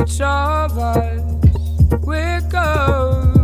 each of us. We're ghosts.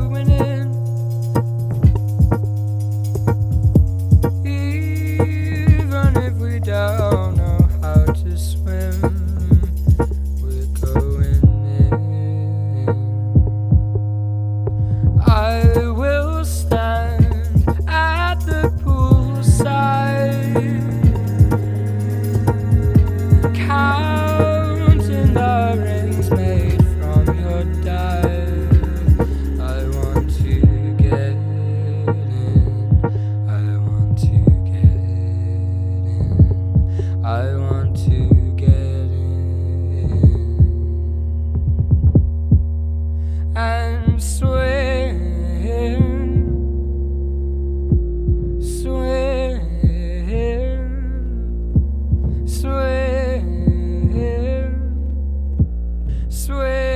sway.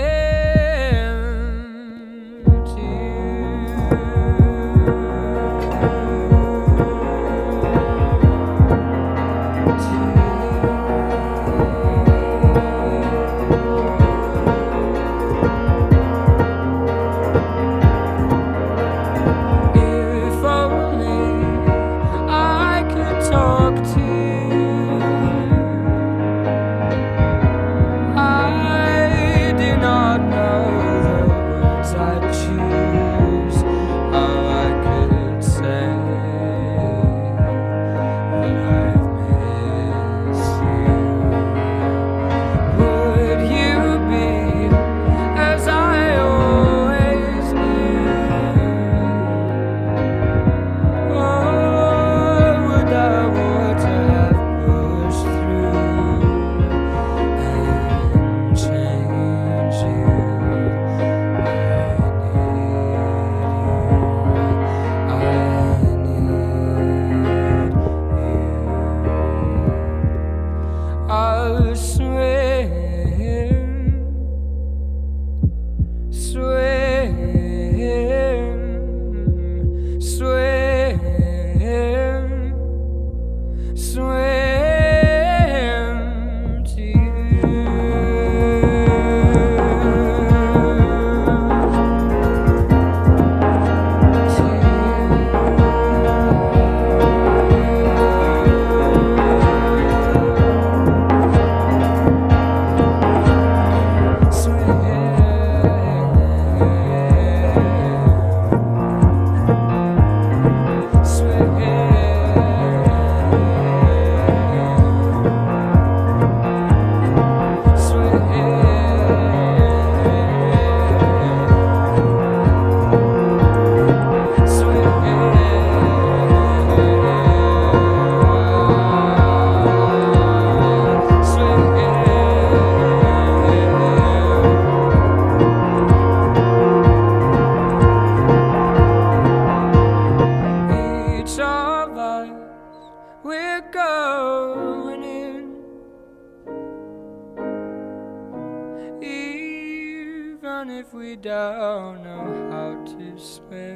away. if we don't know how to swim.